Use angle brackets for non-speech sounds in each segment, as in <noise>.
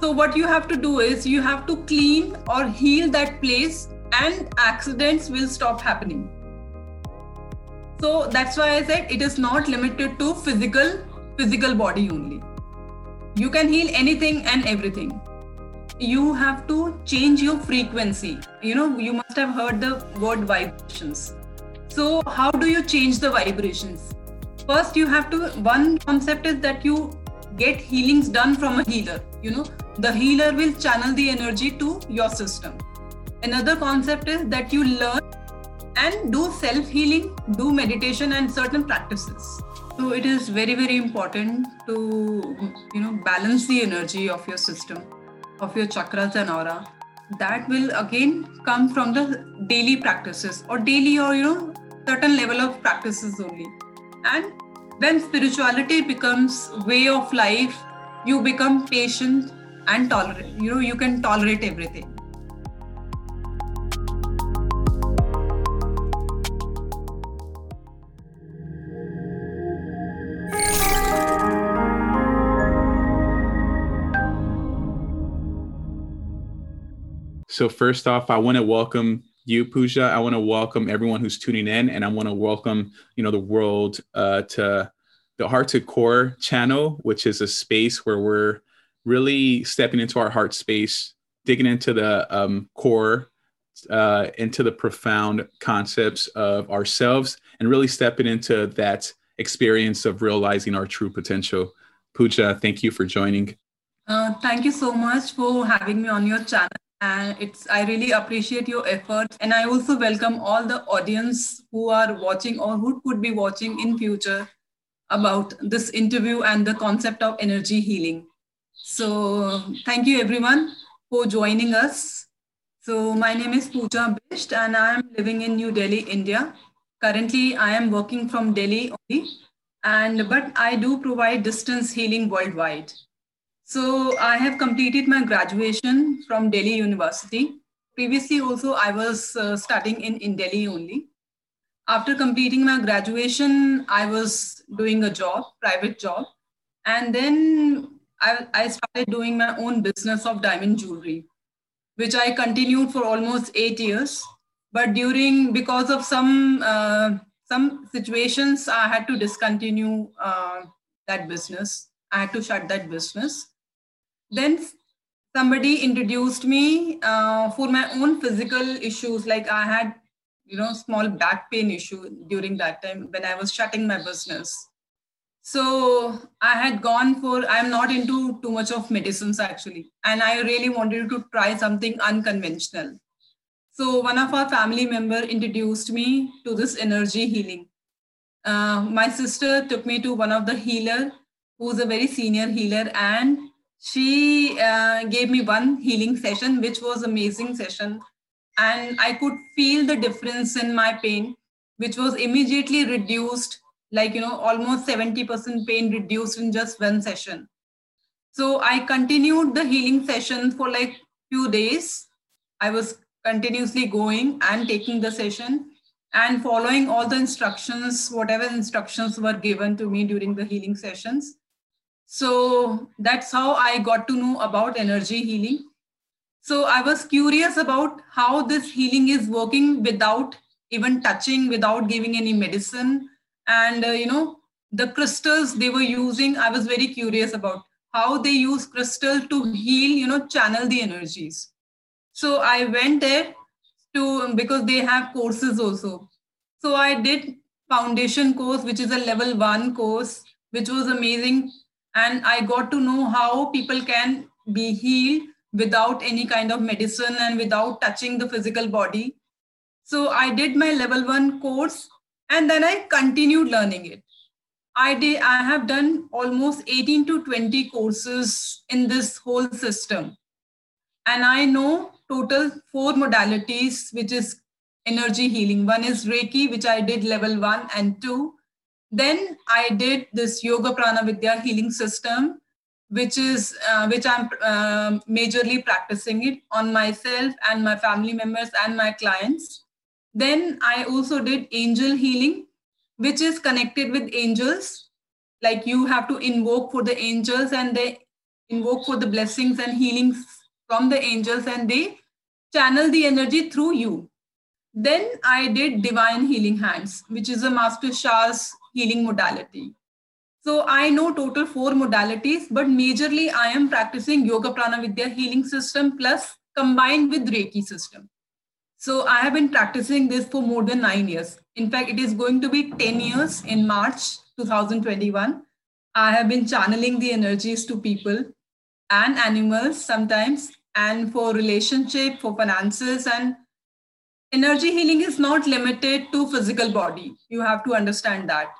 So, what you have to do is you have to clean or heal that place, and accidents will stop happening. So, that's why I said it is not limited to physical physical body only. You can heal anything and everything. You have to change your frequency. You know, you must have heard the word vibrations. So, how do you change the vibrations? First, you have to, one concept is that you get healings done from a healer. You know, the healer will channel the energy to your system. Another concept is that you learn and do self healing, do meditation, and certain practices. So it is very, very important to you know balance the energy of your system, of your chakras and aura. That will again come from the daily practices or daily or you know certain level of practices only. And when spirituality becomes way of life, you become patient and tolerate. You know you can tolerate everything So first off, I want to welcome you, Pooja. I want to welcome everyone who's tuning in, and I want to welcome you know the world uh, to the Heart to Core channel, which is a space where we're really stepping into our heart space, digging into the um, core, uh, into the profound concepts of ourselves, and really stepping into that experience of realizing our true potential. Pooja, thank you for joining. Uh, thank you so much for having me on your channel and it's i really appreciate your efforts and i also welcome all the audience who are watching or who could be watching in future about this interview and the concept of energy healing so thank you everyone for joining us so my name is Pooja Bisht and I am living in New Delhi, India. Currently, I am working from Delhi only, and but I do provide distance healing worldwide. So I have completed my graduation from Delhi University. Previously, also I was uh, studying in, in Delhi only. After completing my graduation, I was doing a job, private job. And then I, I started doing my own business of diamond jewelry, which I continued for almost eight years. But during, because of some, uh, some situations, I had to discontinue uh, that business. I had to shut that business then somebody introduced me uh, for my own physical issues like i had you know small back pain issue during that time when i was shutting my business so i had gone for i'm not into too much of medicines actually. And i really wanted to try something unconventional. So one of our family member introduced me to this energy healing. Uh, my sister took me to one of the healer who's a very senior healer and she uh, gave me one healing session which was amazing session. And i could feel the difference in my pain which was immediately reduced like you know almost 70% pain reduced in just one session so i continued the healing session for like few days i was continuously going and taking the session and following all the instructions whatever instructions were given to me during the healing sessions so that's how I got to know about energy healing. So I was curious about how this healing is working without even touching, without giving any medicine. And, uh, you know, the crystals they were using, I was very curious about how they use crystal to heal, you know, channel the energies. So I went there to, because they have courses also. So I did foundation course, which is a level one course, which was amazing and i got to know how people can be healed without any kind of medicine and without touching the physical body so i did my level 1 course and then i continued learning it. I did i have done almost 18 to 20 courses in this whole system. And i know total four modalities which is energy healing. One is reiki which i did level 1 and 2 then I did this Yoga Prana Vidya healing system, which is uh, which I'm uh, majorly practicing it on myself and my family members and my clients. Then I also did angel healing, which is connected with angels. Like you have to invoke for the angels and they invoke for the blessings and healings from the angels and they channel the energy through you. Then I did divine healing hands, which is a Master Sha's healing modality. So I know total four modalities, but majorly I am practicing Yoga Prana Vidya healing system plus combined with Reiki system. So I have been practicing this for more than nine years. In fact, it is going to be 10 years in March 2021. I have been channeling the energies to people and animals sometimes, and for relationship, for finances, and energy healing is not limited to physical body. You have to understand that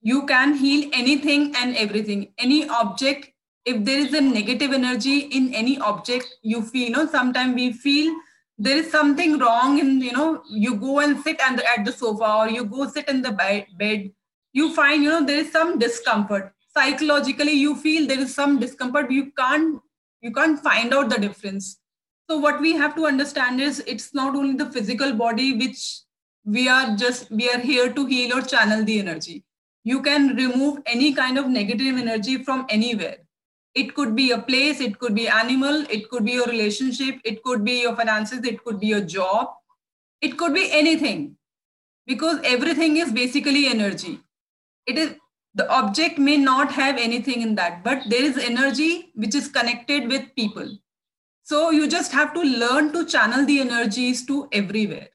you can heal anything and everything any object if there is a negative energy in any object you feel you know sometimes we feel there is something wrong in you know you go and sit and at the sofa or you go sit in the bed you find you know there is some discomfort. Psychologically you feel there is some discomfort. You can't you can't find out the difference. So what we have to understand is it's not only the physical body which we are just we are here to heal or channel the energy. You can remove any kind of negative energy from anywhere it could be a place it could be animal it could be your relationship it could be your finances it could be your job. It could be anything. Because everything is basically energy. It is the object may not have anything in that but there is energy which is connected with people. So you just have to learn to channel the energies to everywhere.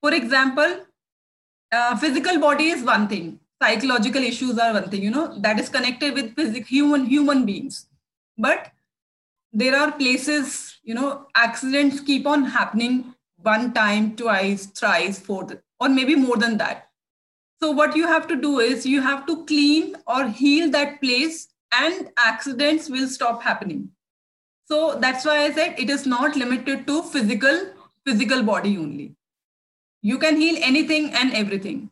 For example uh, physical body is one thing psychological issues are one thing you know that is connected with physical human human beings. But there are places you know accidents keep on happening one time twice thrice fourth or maybe more than that. So what you have to do is you have to clean or heal that place and accidents will stop happening. So that's why i said it is not limited to physical physical body only. You can heal anything and everything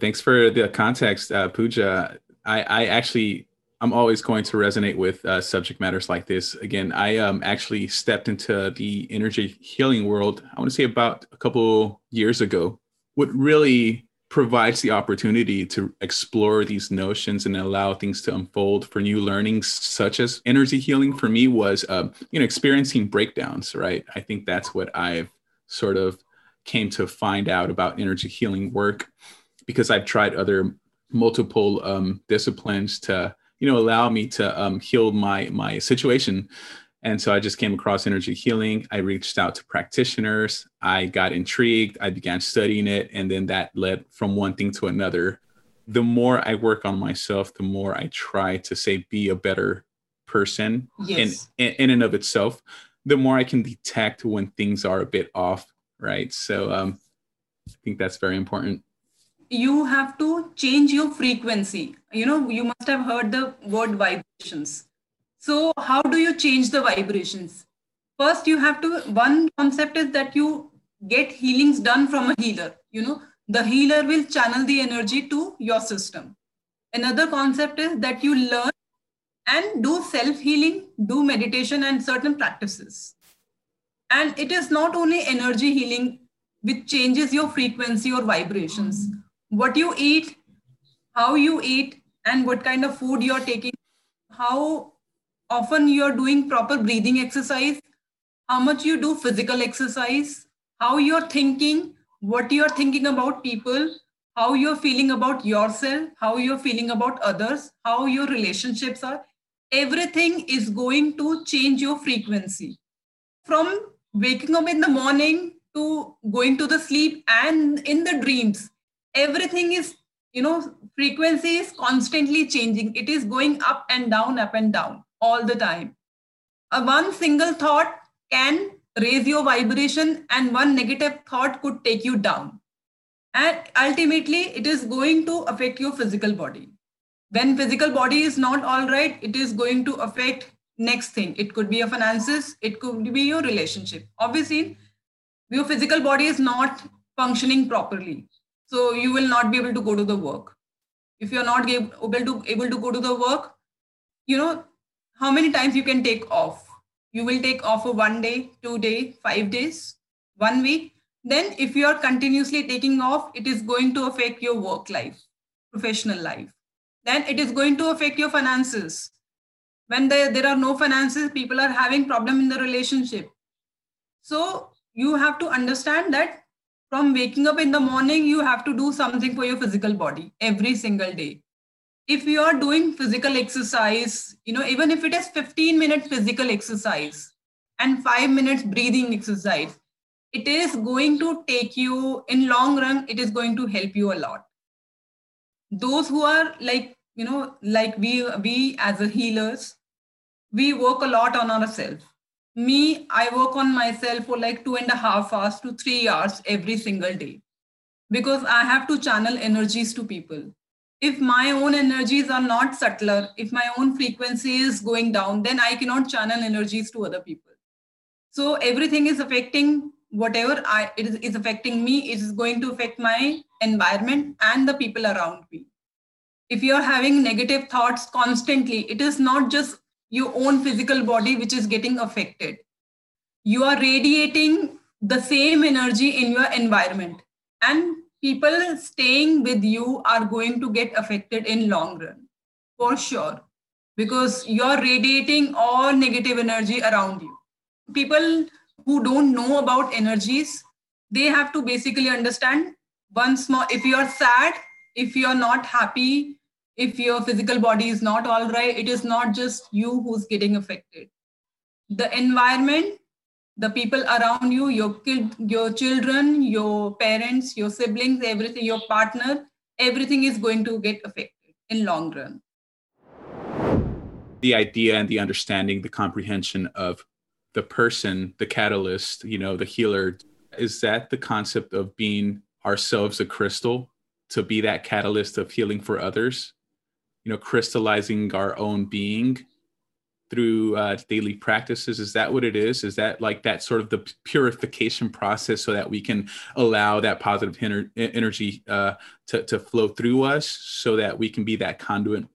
Thanks for the context, uh, Pooja. I, I actually I'm always going to resonate with uh, subject matters like this. Again, I um, actually stepped into the energy healing world, I want to say about a couple years ago. What really provides the opportunity to explore these notions and allow things to unfold for new learnings, such as energy healing for me was, uh, you know, experiencing breakdowns, right? I think that's what I've sort of came to find out about energy healing work because I've tried other multiple um, disciplines to you know allow me to um, heal my my situation. And so i just came across energy healing. I reached out to practitioners. I got intrigued. I began studying it. And then that led from one thing to another. The more i work on myself the more i try to say be a better person yes. in, in and of itself the more i can detect when things are a bit off right? So um, i think that's very important you have to change your frequency. You know, you must have heard the word vibrations. So, how do you change the vibrations? First, you have to, one concept is that you get healings done from a healer. You know, the healer will channel the energy to your system. Another concept is that you learn and do self healing, do meditation, and certain practices. And it is not only energy healing which changes your frequency or vibrations what you eat, how you eat, and what kind of food you're taking, how often you're doing proper breathing exercise, how much you do physical exercise, how you're thinking, what you're thinking about people, how you're feeling about yourself, how you're feeling about others, how your relationships are. Everything is going to change your frequency. From waking up in the morning to going to the sleep and in the dreams, everything is you know frequency is constantly changing. It is going up and down up and down all the time. A one single thought can raise your vibration and one negative thought could take you down. And ultimately it is going to affect your physical body. When physical body is not all right it is going to affect next thing. It could be your finances. It could be your relationship. Obviously your physical body is not functioning properly so you will not be able to go to the work. If you're not able to able to go to the work you know how many times you can take off? You will take off for one day two day five days one week. Then if you are continuously taking off it is going to affect your work life professional life. Then it is going to affect your finances. When there, there are no finances people are having problem in the relationship. So you have to understand that from waking up in the morning you have to do something for your physical body every single day. If you are doing physical exercise you know even if it is 15 minutes physical exercise and 5 minutes breathing exercise it is going to take you in long run it is going to help you a lot. Those who are like you know like we we as a healers we work a lot on ourselves me i work on myself for like two and a half hours to three hours every single day. Because i have to channel energies to people. If my own energies are not subtler if my own frequency is going down then i cannot channel energies to other people. So everything is affecting whatever I, it is, is affecting me, it is going to affect my environment and the people around me. If you're having negative thoughts constantly, it is not just your own physical body which is getting affected. You are radiating the same energy in your environment. And people staying with you are going to get affected in long run, for sure. Because you're radiating all negative energy around you. People who don't know about energies, they have to basically understand once more if you're sad, if you're not happy, if your physical body is not all right, it is not just you who's getting affected. The environment, the people around you, your kid, your children, your parents, your siblings, everything, your partner, everything is going to get affected in long run. The idea and the understanding, the comprehension of the person, the catalyst, you know, the healer, is that the concept of being ourselves a crystal to be that catalyst of healing for others? You know, crystallizing our own being through uh, daily practices? Is that what it is? Is that like that sort of the purification process so that we can allow that positive ener- energy uh, to, to flow through us so that we can be that conduit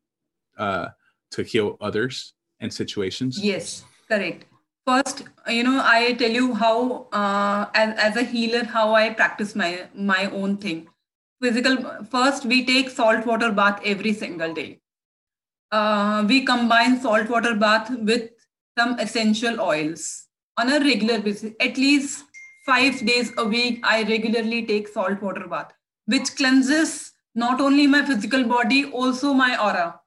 uh, to heal others and situations? Yes correct. First you know i tell you how uh, as, as a healer how i practice my my own thing physical first we take salt water bath every single day. Uh, we combine salt water bath with some essential oils. On a regular basis at least five days a week i regularly take salt water bath which cleanses not only my physical body also my aura.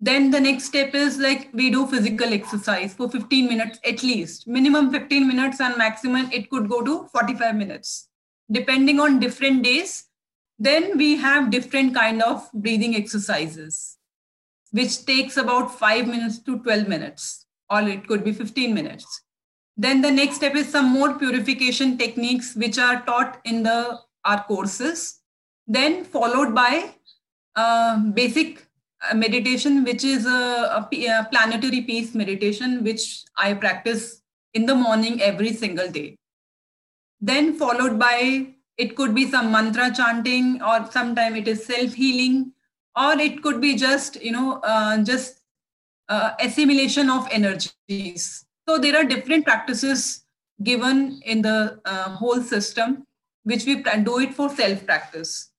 Then the next step is like we do physical exercise for 15 minutes at least. Minimum 15 minutes and maximum it could go to 45 minutes depending on different days then we have different kind of breathing exercises which takes about 5 minutes to 12 minutes or it could be 15 minutes. Then the next step is some more purification techniques which are taught in the our courses. Then followed by uh, basic meditation which is a, a, planetary peace meditation which i practice in the morning every single day. Then followed by it could be some mantra chanting or sometime it is self healing or it could be just you know uh, just uh, assimilation of energies. So there are different practices given in the uh, whole system which we do it for self practice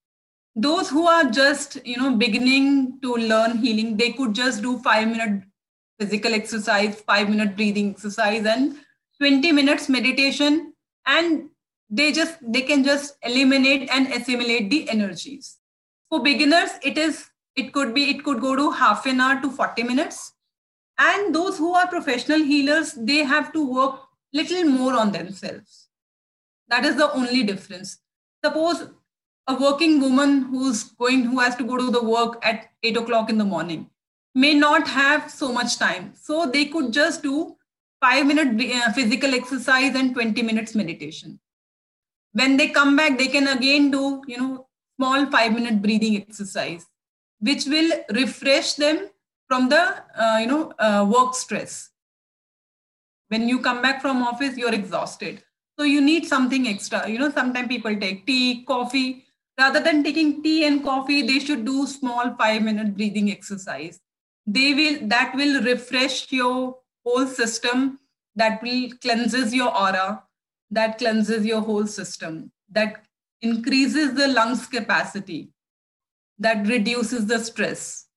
those who are just you know beginning to learn healing they could just do 5 minute physical exercise 5 minute breathing exercise and 20 minutes meditation and they just they can just eliminate and assimilate the energies. For beginners it is it could be it could go to half an hour to 40 minutes. And those who are professional healers they have to work little more on themselves. That is the only difference. Suppose a working woman who's going who has to go to the work at 8 o'clock in the morning may not have so much time. So they could just do 5 minute uh, physical exercise and 20 minutes meditation when they come back they can again do you know small 5 minute breathing exercise which will refresh them from the uh, you know uh, work stress. When you come back from office you're exhausted. So you need something extra. You know sometimes people take tea coffee. Rather than taking tea and coffee they should do small 5 minute breathing exercise. They will that will refresh your whole system that will cleanses your aura that cleanses your whole system that increases the lungs capacity that reduces the stress.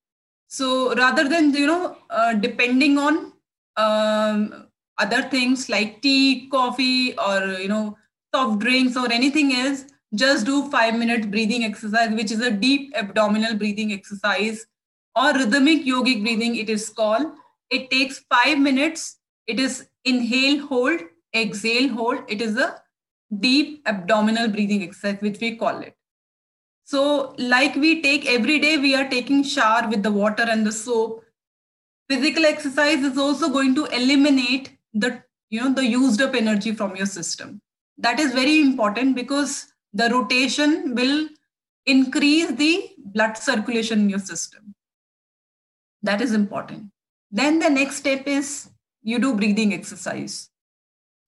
So rather than you know uh, depending on um, other things like tea, coffee, or you know soft drinks or anything else, just do five minute breathing exercise, which is a deep abdominal breathing exercise or rhythmic yogic breathing. It is called. It takes five minutes. It is inhale, hold, exhale, hold. It is a deep abdominal breathing exercise, which we call it. So, like we take every day, we are taking shower with the water and the soap. Physical exercise is also going to eliminate the you know the used up energy from your system. That is very important because the rotation will increase the blood circulation in your system. That is important. Then the next step is you do breathing exercise.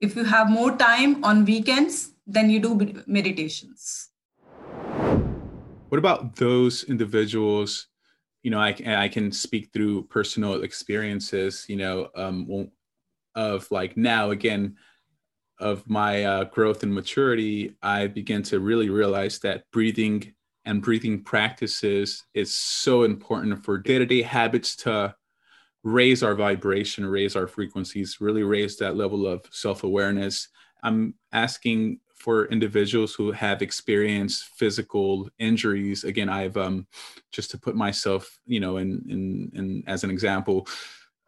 If you have more time on weekends, then you do meditations. What about those individuals? You know, I, I can speak through personal experiences, you know, um, of like now, again, of my uh, growth and maturity, I begin to really realize that breathing and breathing practices is so important for day to day habits to raise our vibration, raise our frequencies, really raise that level of self awareness. I'm asking for individuals who have experienced physical injuries. Again, I've um, just to put myself, you know, in in, in as an example.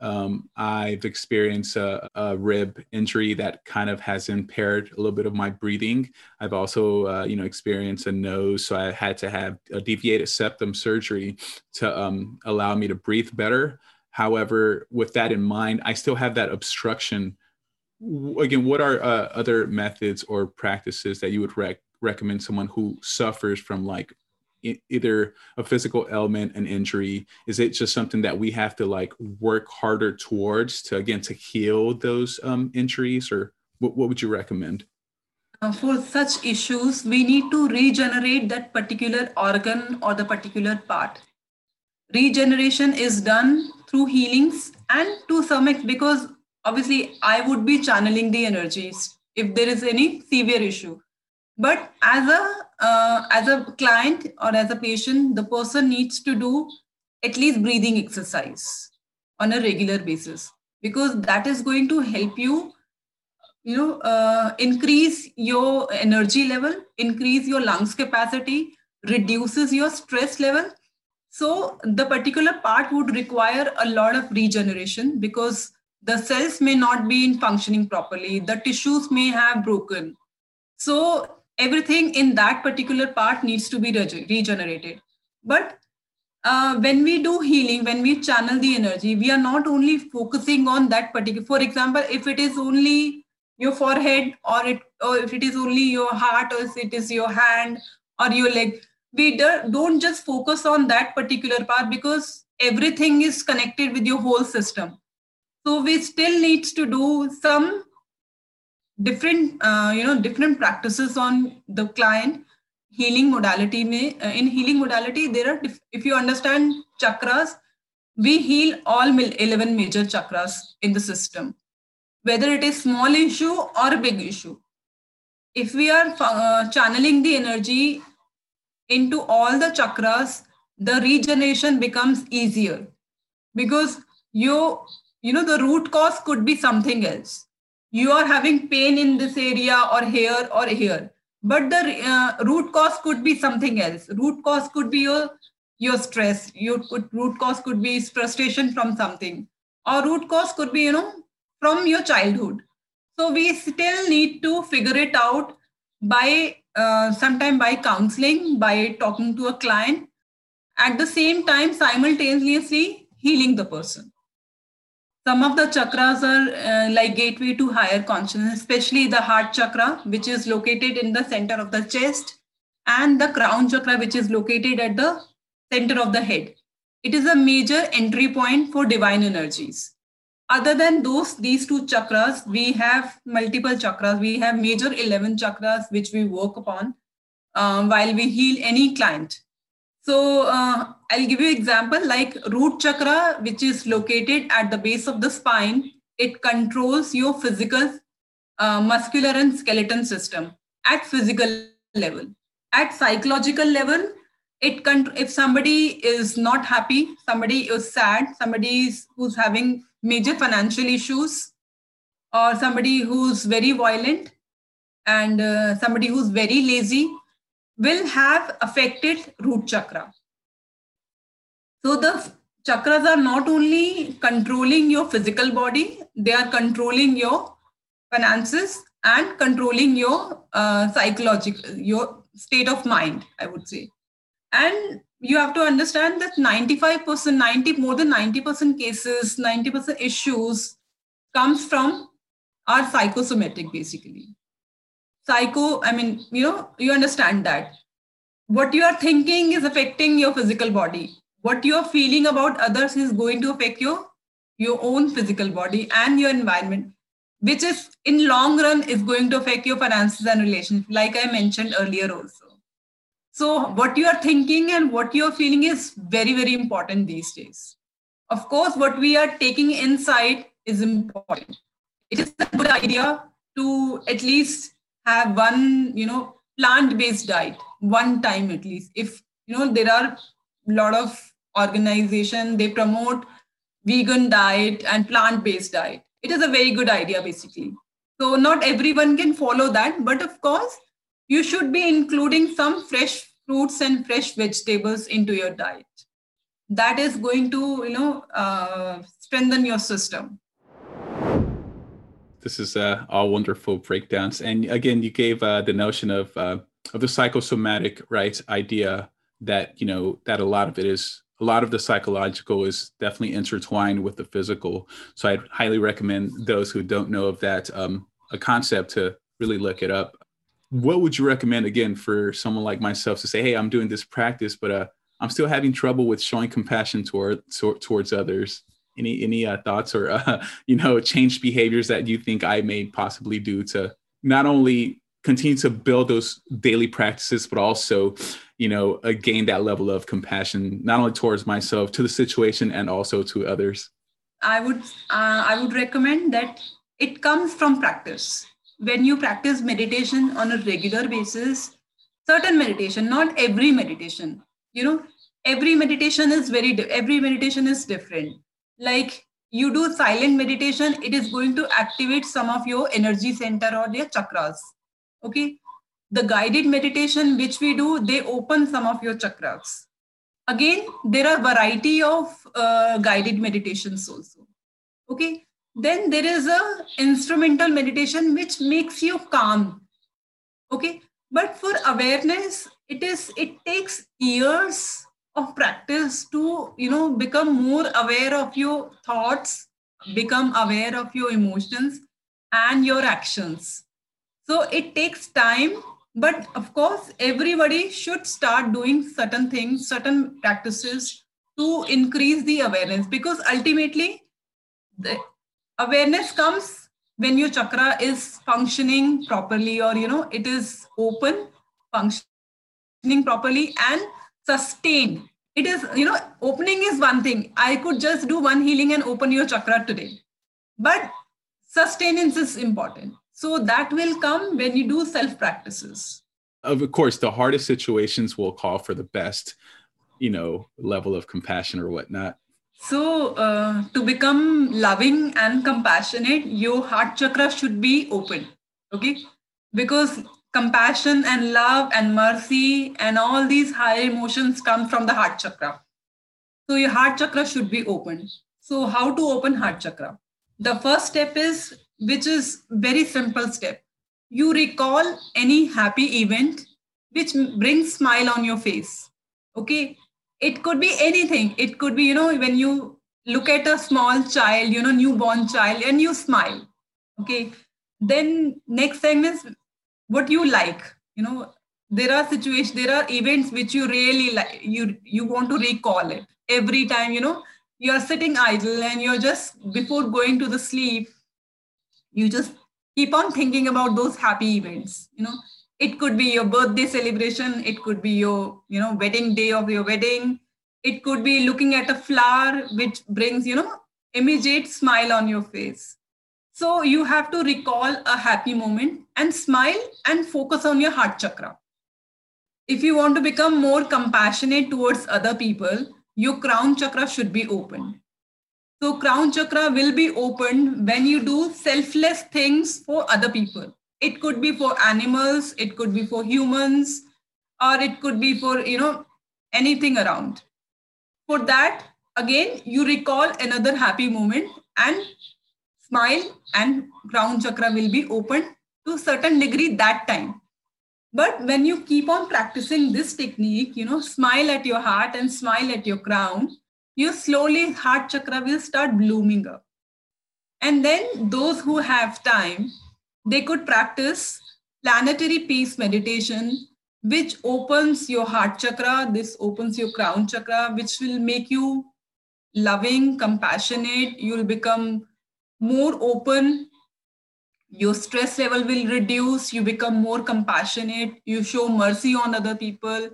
Um, I've experienced a, a, rib injury that kind of has impaired a little bit of my breathing. I've also, uh, you know, experienced a nose, so I had to have a deviated septum surgery to um, allow me to breathe better. However, with that in mind, I still have that obstruction. Again, what are uh, other methods or practices that you would rec- recommend someone who suffers from like either a physical ailment an injury? Is it just something that we have to like work harder towards to again to heal those um, injuries or what, what would you recommend? Uh, for such issues we need to regenerate that particular organ or the particular part regeneration is done through healings and to some extent because obviously i would be channeling the energies if there is any severe issue. But as a uh, as a client or as a patient the person needs to do at least breathing exercise on a regular basis because that is going to help you you know uh, increase your energy level increase your lungs capacity reduces your stress level so the particular part would require a lot of regeneration because the cells may not be in functioning properly the tissues may have broken so everything in that particular part needs to be regenerated. But uh, when we do healing, when we channel the energy, we are not only focusing on that particular. For example, if it is only your forehead, or it, or if it is only your heart, or if it is your hand or your leg, we do, don't just focus on that particular part because everything is connected with your whole system. So we still needs to do some different uh, you know different practices on the client healing modality may uh, in healing modality there are if you understand chakras we heal all 11 major chakras in the system whether it is small issue or big issue if we are uh, channeling the energy into all the chakras the regeneration becomes easier. Because you you know the root cause could be something else. You are having pain in this area or here or here. But the uh, root cause could be something else. Root cause could be your your stress. Your could, root cause could be frustration from something. Or root cause could be you know from your childhood. So we still need to figure it out by uh, sometime by counseling by talking to a client at the same time simultaneously healing the person some of the chakras are uh, like gateway to higher consciousness, especially the heart chakra, which is located in the center of the chest, and the crown chakra, which is located at the center of the head. It is a major entry point for divine energies. Other than those, these two chakras, we have multiple chakras. We have major 11 chakras, which we work upon um, while we heal any client. So uh, I'll give you example like root chakra, which is located at the base of the spine. It controls your physical, uh, muscular and skeleton system at physical level. At psychological level, it can if somebody is not happy somebody is sad somebody is, who's having major financial issues or somebody who's very violent and uh, somebody who's very lazy will have affected root chakra. So the chakras are not only controlling your physical body they are controlling your finances and controlling your uh, psychological your state of mind i would say. And you have to understand that 95% 90 more than 90% cases 90% issues comes from our psychosomatic basically. Psycho i mean you know you understand that. What you are thinking is affecting your physical body. What you're feeling about others is going to affect your your own physical body and your environment which is in long run is going to affect your finances and relationship like i mentioned earlier also so what you are thinking and what you're feeling is very, very important these days. Of course, what we are taking inside is important. It is a good idea to at least have one, you know, plant-based diet one time at least. If you know there are a lot of organization they promote vegan diet and plant-based diet. It is a very good idea basically. So not everyone can follow that, but of course you should be including some fresh fruits and fresh vegetables into your diet. That is going to you know uh, strengthen your system. This is uh, all wonderful breakdowns. And again you gave uh, the notion of uh, of the psychosomatic right idea that you know that a lot of it is a lot of the psychological is definitely intertwined with the physical. So i'd highly recommend those who don't know of that um, a concept to really look it up what would you recommend again for someone like myself to say, hey, I'm doing this practice, but uh, I'm still having trouble with showing compassion toward, towards others? Any any uh, thoughts or <laughs> uh, you know changed behaviors that you think I may possibly do to not only continue to build those daily practices, but also you know uh, gain that level of compassion not only towards myself, to the situation, and also to others? I would uh, I would recommend that it comes from practice when you practice meditation on a regular basis, certain meditation, not every meditation, you know, every meditation is very, every meditation is different. Like you do silent meditation, it is going to activate some of your energy center or their chakras. Okay. The guided meditation, which we do, they open some of your chakras. Again, there are variety of uh, guided meditations also. Okay then there is a instrumental meditation which makes you calm. Okay? But for awareness it is it takes years of practice to you know become more aware of your thoughts become aware of your emotions and your actions. So it takes time but of course everybody should start doing certain things certain practices to increase the awareness because ultimately the, awareness comes when your chakra is functioning properly or you know it is open functioning properly and sustained. It is you know opening is one thing. I could just do one healing and open your chakra today. But sustenance is important. So that will come when you do self practices of course the hardest situations will call for the best you know level of compassion or whatnot so, uh, to become loving and compassionate, your heart chakra should be open. Okay. Because compassion and love and mercy and all these higher emotions come from the heart chakra. So, your heart chakra should be open. So, how to open heart chakra? The first step is, which is very simple step. You recall any happy event which brings smile on your face. Okay it could be anything. It could be you know when you look at a small child you know newborn child and you smile okay? Then next thing is what you like you know? There are situations there are events which you really like you you want to recall it. Every time you know you are sitting idle and you're just before going to the sleep you just keep on thinking about those happy events you know it could be your birthday celebration. It could be your you know wedding day of your wedding. It could be looking at a flower which brings you know immediate smile on your face. So you have to recall a happy moment and smile and focus on your heart chakra. If you want to become more compassionate towards other people your crown chakra should be open. So crown chakra will be opened when you do selfless things for other people it could be for animals it could be for humans or it could be for you know anything around. For that again you recall another happy moment and smile and crown chakra will be open to a certain degree that time. But when you keep on practicing this technique you know smile at your heart and smile at your crown you slowly heart chakra will start blooming up. And then those who have time they could practice planetary peace meditation which opens your heart chakra this opens your crown chakra which will make you loving compassionate you'll become more open your stress level will reduce you become more compassionate you show mercy on other people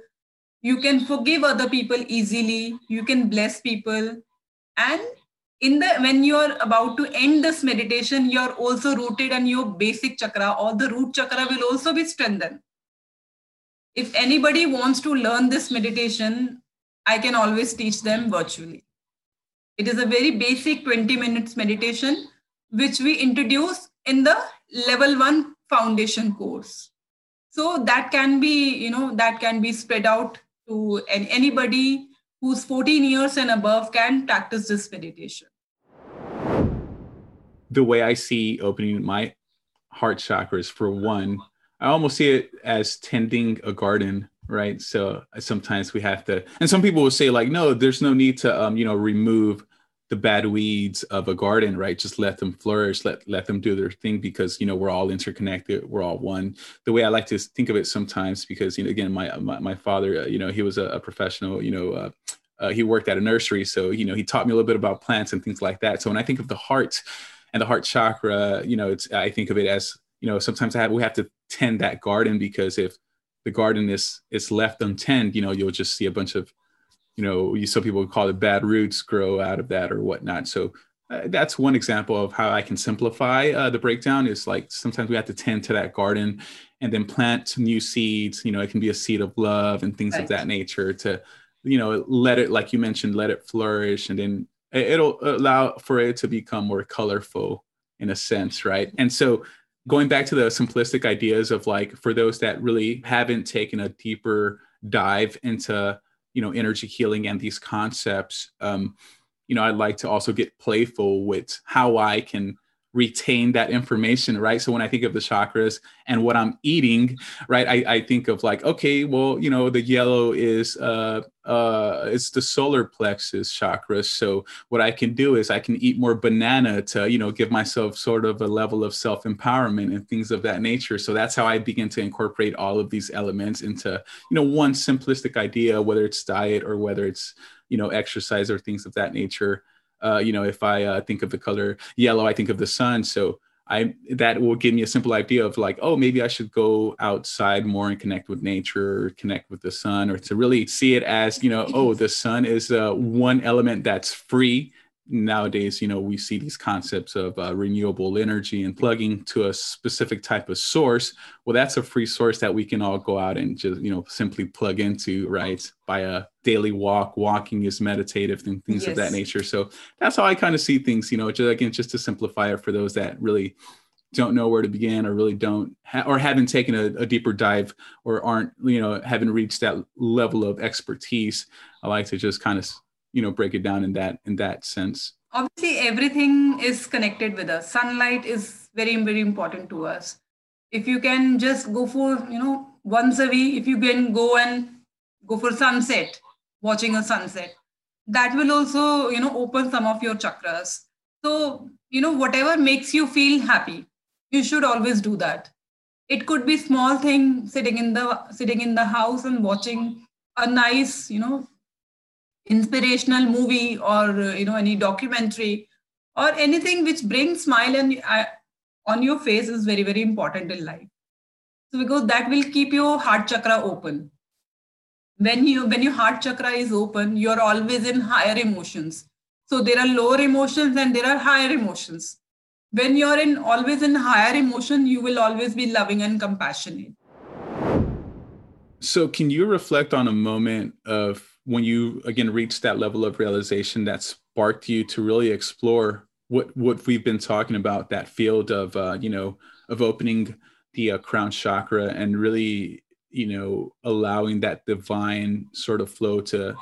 you can forgive other people easily you can bless people and in the when you're about to end this meditation you're also rooted and your basic chakra. Or the root chakra will also be strengthened. If anybody wants to learn this meditation i can always teach them virtually. It is a very basic 20 minutes meditation which we introduce in the level 1 foundation course. So that can be you know that can be spread out to anybody who's 14 years and above can practice this meditation. The way i see opening my heart chakras for one i almost see it as tending a garden right? So sometimes we have to and some people will say like no there's no need to um, you know remove the bad weeds of a garden right? Just let them flourish let let them do their thing because you know we're all interconnected we're all one. The way i like to think of it sometimes because you know again my my, my father uh, you know he was a, a professional you know uh, uh, he worked at a nursery so you know he taught me a little bit about plants and things like that. So when i think of the heart and the heart chakra you know it's i think of it as you know sometimes I have, we have to tend that garden because if the garden is is left untended you know you'll just see a bunch of you know, some people would call it bad roots grow out of that or whatnot. So uh, that's one example of how I can simplify uh, the breakdown. Is like sometimes we have to tend to that garden and then plant new seeds. You know, it can be a seed of love and things right. of that nature to, you know, let it, like you mentioned, let it flourish, and then it'll allow for it to become more colorful in a sense, right? And so going back to the simplistic ideas of like for those that really haven't taken a deeper dive into you know energy healing and these concepts um, you know i'd like to also get playful with how i can retain that information right? So when i think of the chakras and what i'm eating right i, I think of like okay well you know the yellow is uh uh it's the solar plexus chakra. So what i can do is i can eat more banana to you know give myself sort of a level of self empowerment and things of that nature. So that's how i begin to incorporate all of these elements into you know one simplistic idea whether it's diet or whether it's you know exercise or things of that nature uh, you know, if I uh, think of the color yellow, I think of the sun. So I that will give me a simple idea of like, oh, maybe I should go outside more and connect with nature, connect with the sun, or to really see it as, you know, oh, the sun is uh, one element that's free nowadays you know we see these concepts of uh, renewable energy and plugging to a specific type of source. Well that's a free source that we can all go out and just you know simply plug into right? By a daily walk walking is meditative and things yes. of that nature. So that's how i kind of see things you know just again just to simplify it for those that really don't know where to begin or really don't ha- or haven't taken a, a deeper dive or aren't you know haven't reached that level of expertise i like to just kind of you know break it down in that in that sense? Obviously everything is connected with us. Sunlight is very very important to us. If you can just go for you know once a week if you can go and go for sunset watching a sunset that will also you know open some of your chakras. So you know whatever makes you feel happy you should always do that. It could be small thing sitting in the sitting in the house and watching a nice you know inspirational movie or you know any documentary or anything which brings smile and uh, on your face is very very important in life. So because that will keep your heart chakra open. When you when your heart chakra is open you're always in higher emotions. So there are lower emotions and there are higher emotions. When you're in always in higher emotion you will always be loving and compassionate. So, can you reflect on a moment of when you again reached that level of realization that sparked you to really explore what what we've been talking about that field of uh, you know of opening the uh, crown chakra and really you know allowing that divine sort of flow to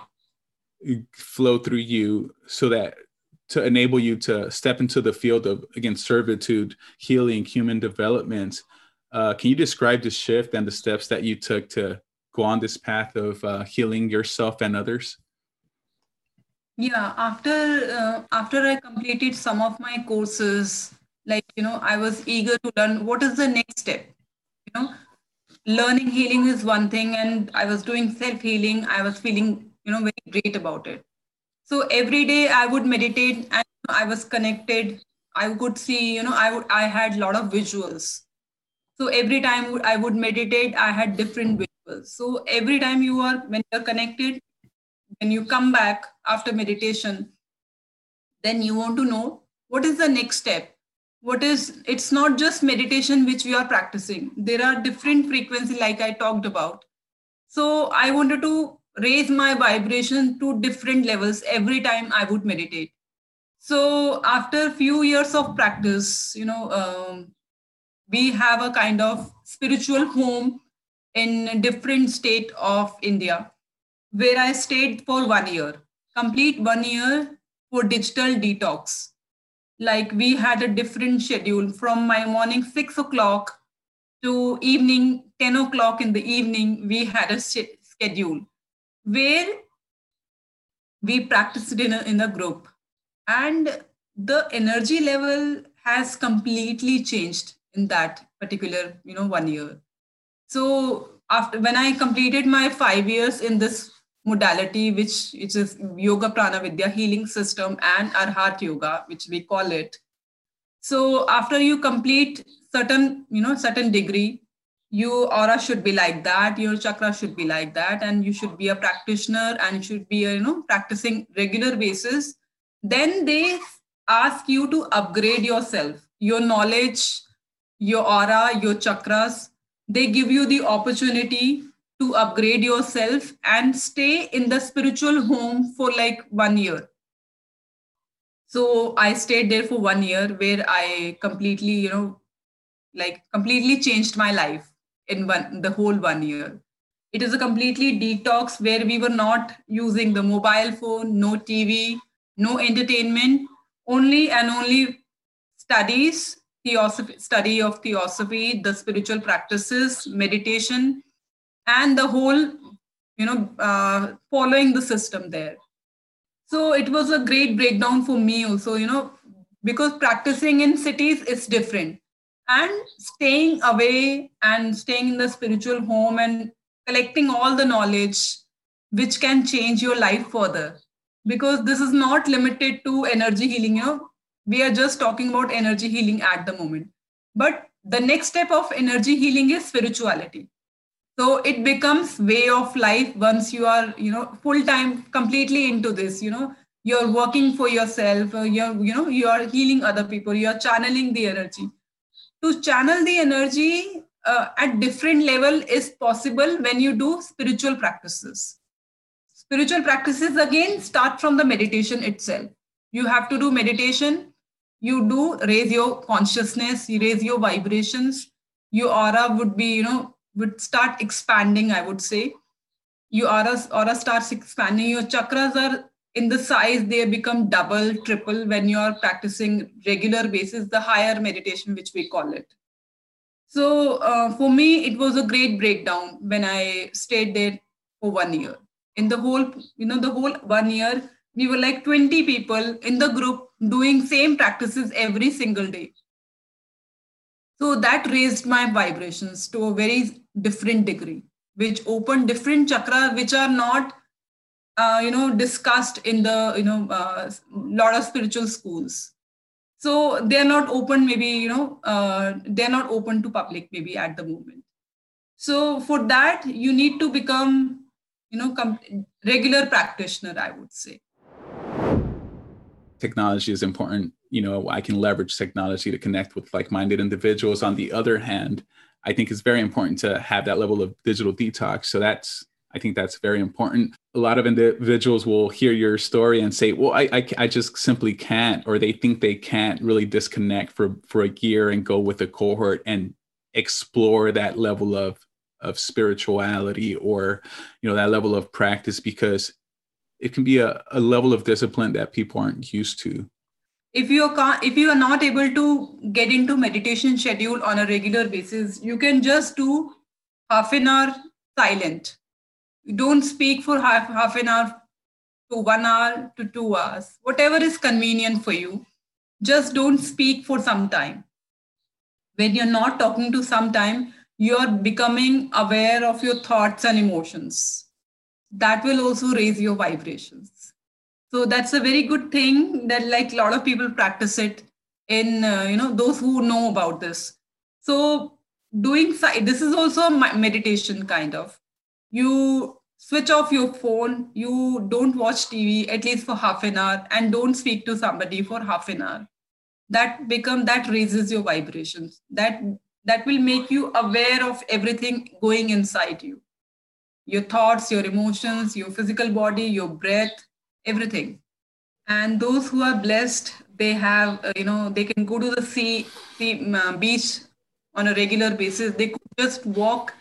flow through you so that to enable you to step into the field of again servitude healing human development. Uh, can you describe the shift and the steps that you took to go on this path of uh, healing yourself and others? Yeah after uh, after i completed some of my courses like you know i was eager to learn what is the next step. You know learning healing is one thing and i was doing self healing i was feeling you know very great about it. So every day i would meditate and i was connected. I could see you know i would i had a lot of visuals. So every time i would meditate i had different visuals so every time you are when you're connected when you come back after meditation, then you want to know what is the next step. What is, it's not just meditation which we are practicing. There are different frequency like I talked about. So I wanted to raise my vibration to different levels every time I would meditate. So after few years of practice, you know, um, we have a kind of spiritual home in a different state of India where I stayed for one year, complete one year for digital detox. Like we had a different schedule from my morning six o'clock to evening 10 o'clock in the evening. We had a schedule where we practiced in a, in a group and the energy level has completely changed in that particular you know one year so after when i completed my 5 years in this modality, which which is Yoga Prana Vidya healing system and Arhat Yoga, which we call it. So after you complete certain, you know, certain degree, your aura should be like that, your chakra should be like that, and you should be a practitioner and should be, you know, practicing regular basis. Then they ask you to upgrade yourself, your knowledge, your aura, your chakras. They give you the opportunity to upgrade yourself and stay in the spiritual home for like one year. So i stayed there for one year where i completely you know like completely changed my life in one the whole one year. It is a completely detox where we were not using the mobile phone no tv no entertainment only and only studies theosophy study of theosophy the spiritual practices meditation and the whole you know uh, following the system there. So it was a great breakdown for me also you know because practicing in cities is different. And staying away and staying in the spiritual home and collecting all the knowledge which can change your life further. Because this is not limited to energy healing you know we are just talking about energy healing at the moment. But the next step of energy healing is spirituality. So it becomes way of life once you are you know full time completely into this you know. You're working for yourself uh, you're you know you are healing other people you're channeling the energy. To channel the energy uh, at different level is possible when you do spiritual practices. Spiritual practices again start from the meditation itself. You have to do meditation you do raise your consciousness you raise your vibrations your aura would be you know would start expanding, I would say. Your aura, aura starts expanding. Your chakras are in the size, they become double, triple when you are practicing regular basis, the higher meditation, which we call it. So uh, for me, it was a great breakdown when I stayed there for one year. In the whole, you know, the whole one year, we were like 20 people in the group doing same practices every single day. So that raised my vibrations to a very different degree, which opened different chakra, which are not, uh, you know, discussed in the, you know, uh, lot of spiritual schools. So they're not open, maybe, you know, uh, they're not open to public maybe at the moment. So for that, you need to become, you know, regular practitioner, I would say. Technology is important. You know, I can leverage technology to connect with like-minded individuals. On the other hand, I think it's very important to have that level of digital detox. So that's I think that's very important. A lot of individuals will hear your story and say, "Well, I, I, I just simply can't," or they think they can't really disconnect for for a year and go with a cohort and explore that level of of spirituality or you know that level of practice because it can be a, a level of discipline that people aren't used to. If you are if you are not able to get into meditation schedule on a regular basis you can just do half an hour silent. Don't speak for half, half an hour to one hour to two hours. Whatever is convenient for you just don't speak for some time. When you're not talking to some time you're becoming aware of your thoughts and emotions that will also raise your vibrations. So that's a very good thing that like a lot of people practice it in uh, you know those who know about this. So doing this is also a meditation kind of. You switch off your phone you don't watch tv at least for half an hour and don't speak to somebody for half an hour. That become that raises your vibrations. That that will make you aware of everything going inside you your thoughts your emotions your physical body your breath everything. And those who are blessed they have uh, you know they can go to the sea, sea uh, beach on a regular basis. They could just walk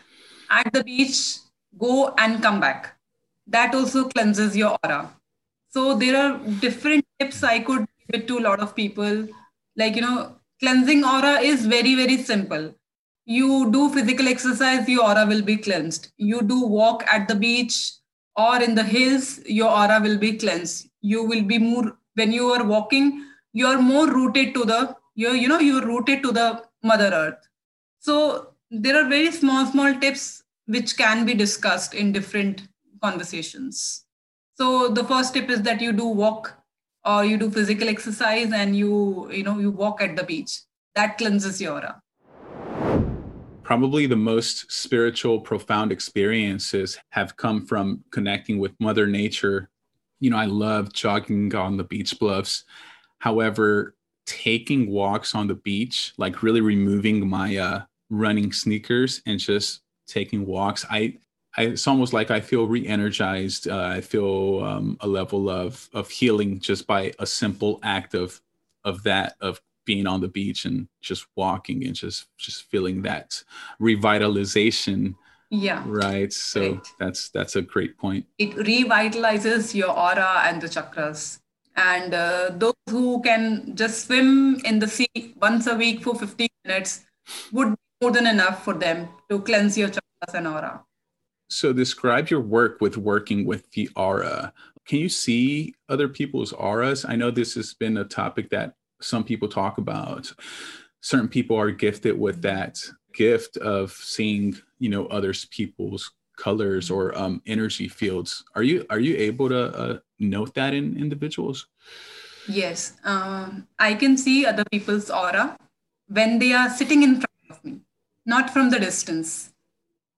at the beach go and come back. That also cleanses your aura. So there are different tips i could give it to a lot of people. Like you know cleansing aura is very very simple you do physical exercise your aura will be cleansed. You do walk at the beach or in the hills your aura will be cleansed. You will be more when you are walking you are more rooted to the you you know you're rooted to the mother earth. So there are very small small tips which can be discussed in different conversations. So the first tip is that you do walk or you do physical exercise and you you know you walk at the beach. That cleanses your aura probably the most spiritual profound experiences have come from connecting with mother nature you know i love jogging on the beach bluffs however taking walks on the beach like really removing my uh, running sneakers and just taking walks i I, it's almost like I feel re-energized. Uh, I feel um, a level of of healing just by a simple act of of that of being on the beach and just walking and just just feeling that revitalization. Yeah. Right. So right. that's that's a great point. It revitalizes your aura and the chakras. And uh, those who can just swim in the sea once a week for 15 minutes would be more than enough for them to cleanse your chakras and aura. So describe your work with working with the aura. Can you see other people's auras? I know this has been a topic that some people talk about. Certain people are gifted with that gift of seeing, you know, others people's colors or um, energy fields. Are you are you able to uh, note that in individuals? Yes, um, I can see other people's aura when they are sitting in front of me, not from the distance.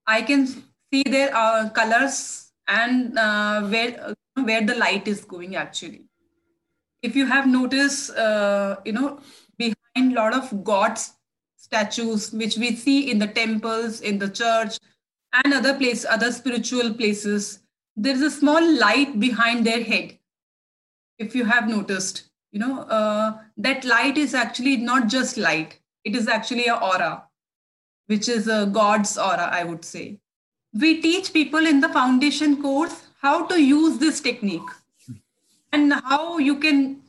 I can see their uh, colors and uh, where where the light is going actually if you have noticed uh, you know behind a lot of gods statues which we see in the temples in the church and other place other spiritual places there is a small light behind their head if you have noticed. You know uh, that light is actually not just light it is actually a aura which is a god's aura i would say. We teach people in the foundation course how to use this technique and how you can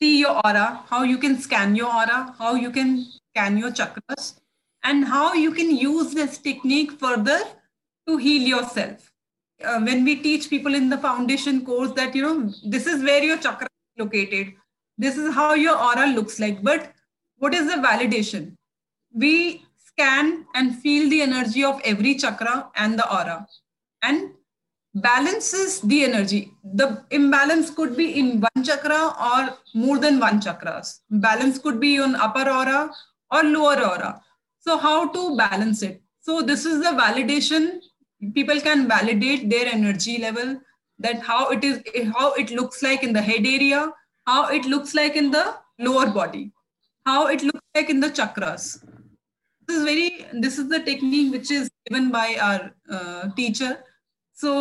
see your aura, how you can scan your aura, how you can scan your chakras, and how you can use this technique further to heal yourself. Uh, when we teach people in the foundation course that, you know, this is where your chakra is located, this is how your aura looks like. But what is the validation? We scan and feel the energy of every chakra and the aura and balances the energy. The imbalance could be in one chakra or more than one chakras. Balance could be on upper aura or lower aura. So how to balance it? So this is the validation. People can validate their energy level that how it is how it looks like in the head area how it looks like in the lower body how it looks like in the chakras. This is very this is the technique which is given by our uh, teacher so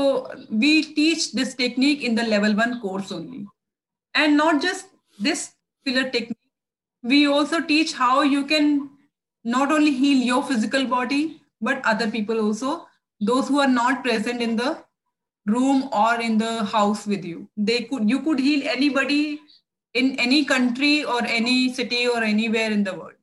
we teach this technique in the level one course only. And not just this pillar technique we also teach how you can not only heal your physical body but other people also those who are not present in the room or in the house with you. They could you could heal anybody in any country or any city or anywhere in the world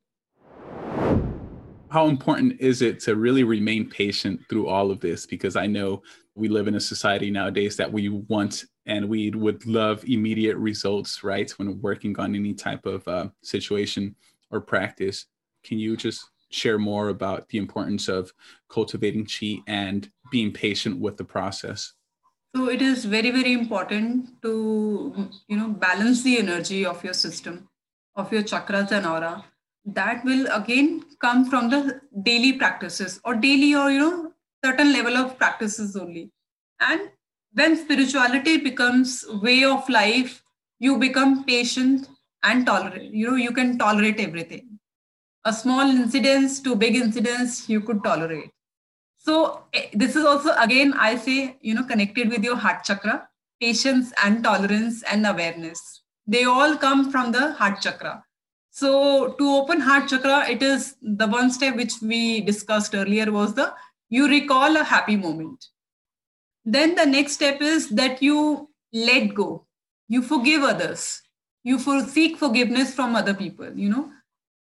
how important is it to really remain patient through all of this? Because i know we live in a society nowadays that we want and we would love immediate results right? When working on any type of uh, situation or practice. Can you just share more about the importance of cultivating chi and being patient with the process? So it is very very important to you know balance the energy of your system of your chakras and aura that will again come from the daily practices or daily or you know certain level of practices only. And when spirituality becomes way of life you become patient and tolerate you know you can tolerate everything. A small incidents to big incidents you could tolerate. So eh, this is also again i say you know connected with your heart chakra patience and tolerance and awareness. They all come from the heart chakra so to open heart chakra it is the one step which we discussed earlier was the you recall a happy moment. Then the next step is that you let go. You forgive others. You for, seek forgiveness from other people you know.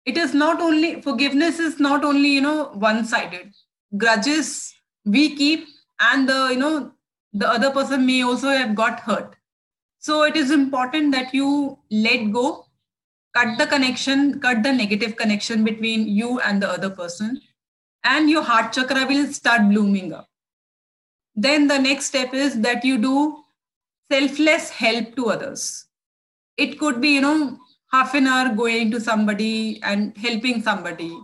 It is not only forgiveness is not only you know one sided grudges we keep and the you know the other person may also have got hurt. So it is important that you let go cut the connection cut the negative connection between you and the other person and your heart chakra will start blooming up. Then the next step is that you do selfless help to others. It could be you know half an hour going to somebody and helping somebody.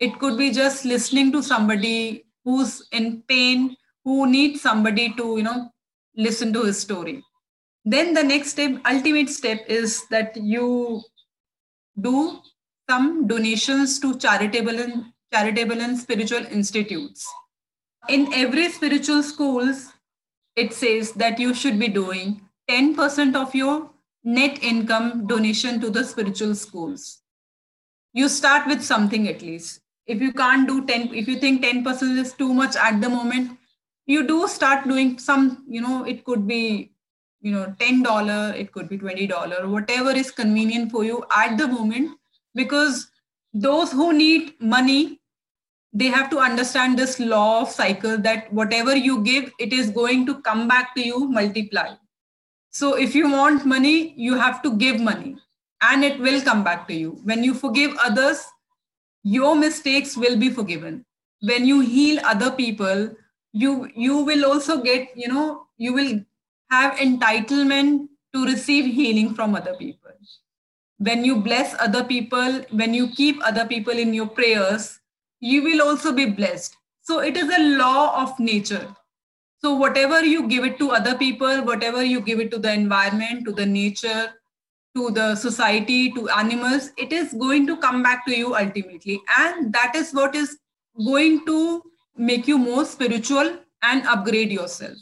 It could be just listening to somebody who's in pain who needs somebody to you know listen to his story. Then the next step ultimate step is that you do some donations to charitable and charitable and spiritual institutes. In every spiritual schools it says that you should be doing 10% of your net income donation to the spiritual schools. You start with something at least. If you can't do 10 if you think 10% is too much at the moment you do start doing some you know it could be you know $10 it could be $20 whatever is convenient for you at the moment because those who need money they have to understand this law of cycle that whatever you give it is going to come back to you multiply. So if you want money you have to give money and it will come back to you. When you forgive others your mistakes will be forgiven. When you heal other people you you will also get you know you will have entitlement to receive healing from other people when you bless other people when you keep other people in your prayers you will also be blessed. So it is a law of nature. So whatever you give it to other people, whatever you give it to the environment, to the nature, to the society, to animals, it is going to come back to you ultimately. And that is what is going to make you more spiritual and upgrade yourself.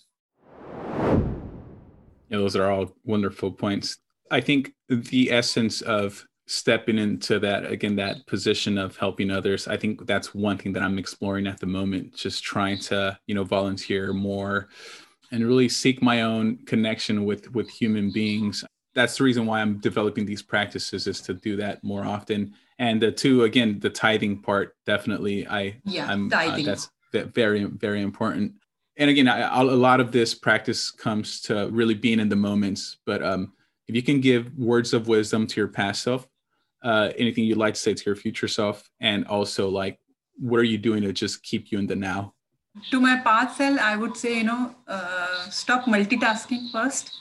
Yeah, those are all wonderful points. I think the essence of stepping into that again that position of helping others i think that's one thing that i'm exploring at the moment just trying to you know volunteer more and really seek my own connection with with human beings that's the reason why i'm developing these practices is to do that more often and the two again the tithing part definitely i yeah I'm, uh, tithing. Uh, that's very very important and again a lot of this practice comes to really being in the moments but um if you can give words of wisdom to your past self uh, anything you'd like to say to your future self and also like what are you doing to just keep you in the now? To my past self i would say you know uh, stop multitasking first.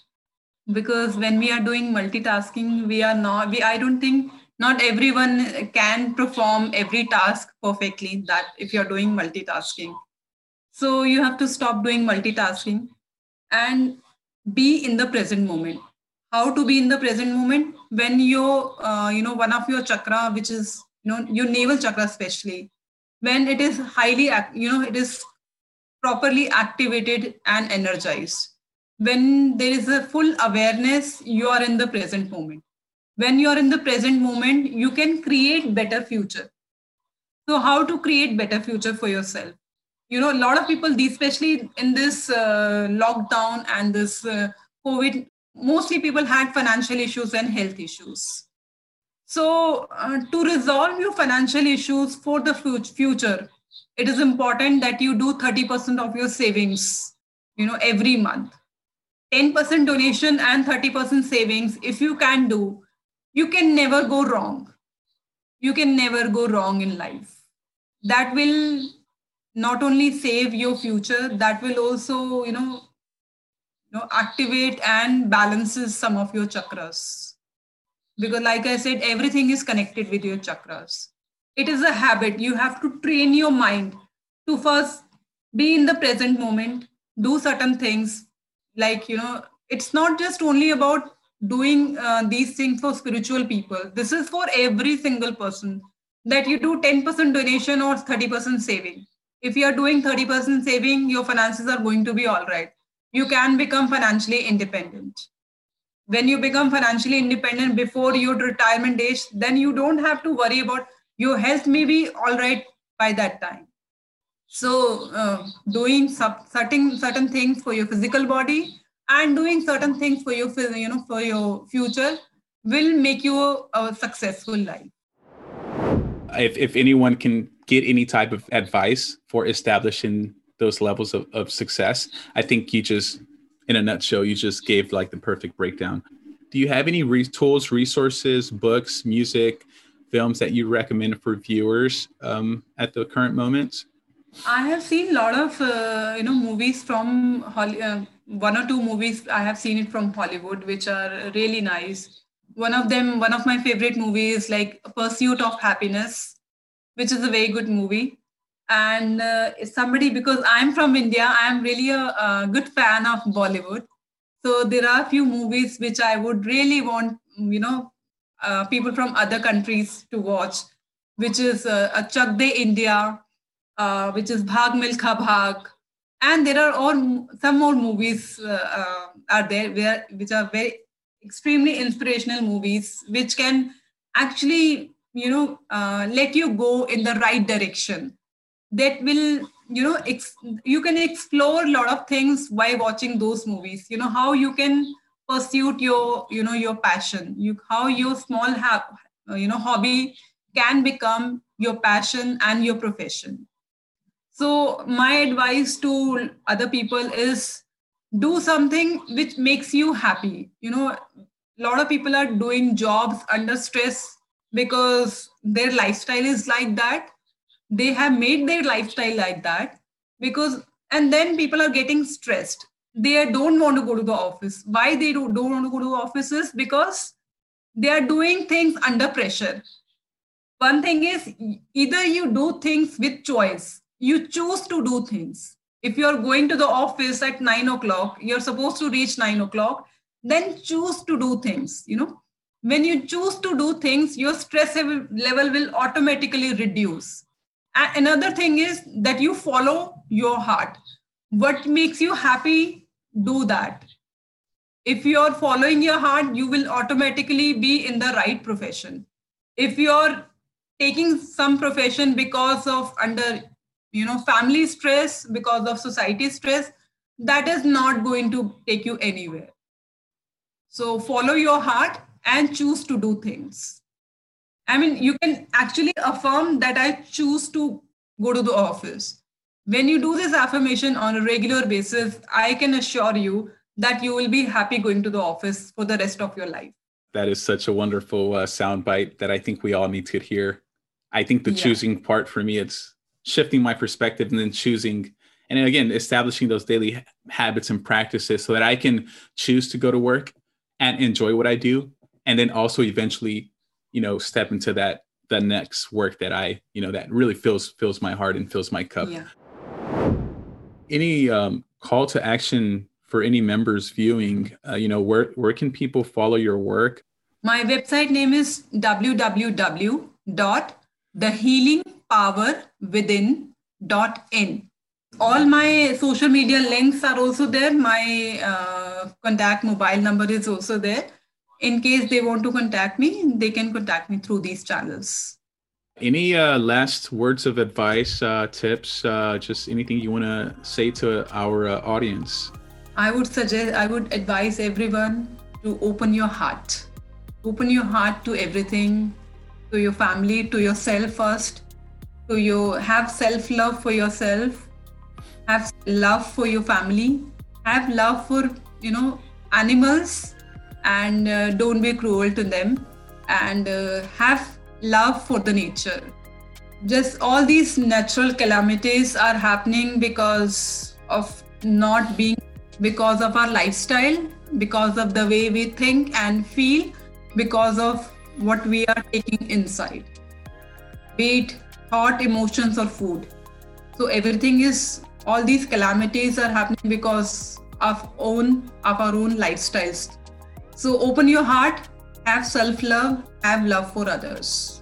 Because when we are doing multitasking we are not we i don't think not everyone can perform every task perfectly that if you're doing multitasking so you have to stop doing multitasking and be in the present moment. How to be in the present moment? When your uh, you know one of your chakra which is you know your navel chakra especially when it is highly you know it is properly activated and energized. When there is a full awareness you are in the present moment. When you are in the present moment you can create better future. So how to create better future for yourself you know a lot of people especially in this uh, lockdown and this uh, covid mostly people had financial issues and health issues. So uh, to resolve your financial issues for the future it is important that you do 30% of your savings you know every month. 10% donation and 30% savings if you can do you can never go wrong. You can never go wrong in life. That will not only save your future that will also you know you know activate and balances some of your chakras. Because like i said everything is connected with your chakras. It is a habit. You have to train your mind to first be in the present moment do certain things. Like you know it's not just only about doing uh, these things for spiritual people. This is for every single person that you do 10% donation or 30% saving if you are doing 30% saving your finances are going to be all right. You can become financially independent. When you become financially independent before your retirement age then you don't have to worry about your health may be all right by that time. So uh, doing sub- certain certain things for your physical body and doing certain things for your you know for your future will make you a, a successful life. If, if anyone can get any type of advice for establishing those levels of, of success i think you just in a nutshell you just gave like the perfect breakdown do you have any re- tools resources books music films that you recommend for viewers um, at the current moment? I have seen a lot of uh, you know movies from uh, one or two movies I have seen it from Hollywood, which are really nice. One of them, one of my favorite movies, like Pursuit of Happiness, which is a very good movie. And uh, somebody because I'm from India, I'm really a, a good fan of Bollywood. So there are a few movies which I would really want you know uh, people from other countries to watch, which is uh, a Chak De India, uh, which is Bhag Milkha Bhag. And there are all some more movies uh, uh, are there where, which are very extremely inspirational movies, which can actually, you know, uh, let you go in the right direction. That will, you know, ex- you can explore a lot of things by watching those movies. You know how you can pursue your you know your passion you how your small ha- you know hobby can become your passion and your profession so my advice to other people is do something which makes you happy you know a lot of people are doing jobs under stress because their lifestyle is like that. They have made their lifestyle like that because and then people are getting stressed. They don't want to go to the office. Why they don't want to go to the office is because they are doing things under pressure. One thing is either you do things with choice. You choose to do things. If you're going to the office at nine o'clock you're supposed to reach nine o'clock then choose to do things you know when you choose to do things your stress level will automatically reduce. Another thing is that you follow your heart. What makes you happy do that. If you're following your heart you will automatically be in the right profession. If you're taking some profession because of under you know family stress because of society stress that is not going to take you anywhere. So follow your heart and choose to do things i mean you can actually affirm that i choose to go to the office when you do this affirmation on a regular basis, I can assure you that you will be happy going to the office for the rest of your life. That is such a wonderful uh, soundbite that I think we all need to hear. I think the yeah. choosing part for me, it's shifting my perspective and then choosing, and again, establishing those daily habits and practices so that I can choose to go to work and enjoy what I do. And then also eventually, you know, step into that the next work that I, you know, that really fills fills my heart and fills my cup. Yeah any um, call to action for any members viewing? Uh, you know, where where can people follow your work? My website name is www.thehealingpath powerwithin.in. All my social media links are also there. My uh, contact mobile number is also there. In case they want to contact me, they can contact me through these channels. Any uh, last words of advice, uh, tips, uh, just anything you want to say to our uh, audience? I would suggest, I would advise everyone to open your heart. Open your heart to everything, to your family, to yourself first, to you have self love for yourself, have love for your family, have love for, you know, animals, and uh, don't be cruel to them, and uh, have love for the nature. Just all these natural calamities are happening because of not being, because of our lifestyle, because of the way we think and feel, because of what we are taking inside, be it thought, emotions, or food. So everything is, all these calamities are happening because of own of our own lifestyles. So open your heart have self love, have love for others.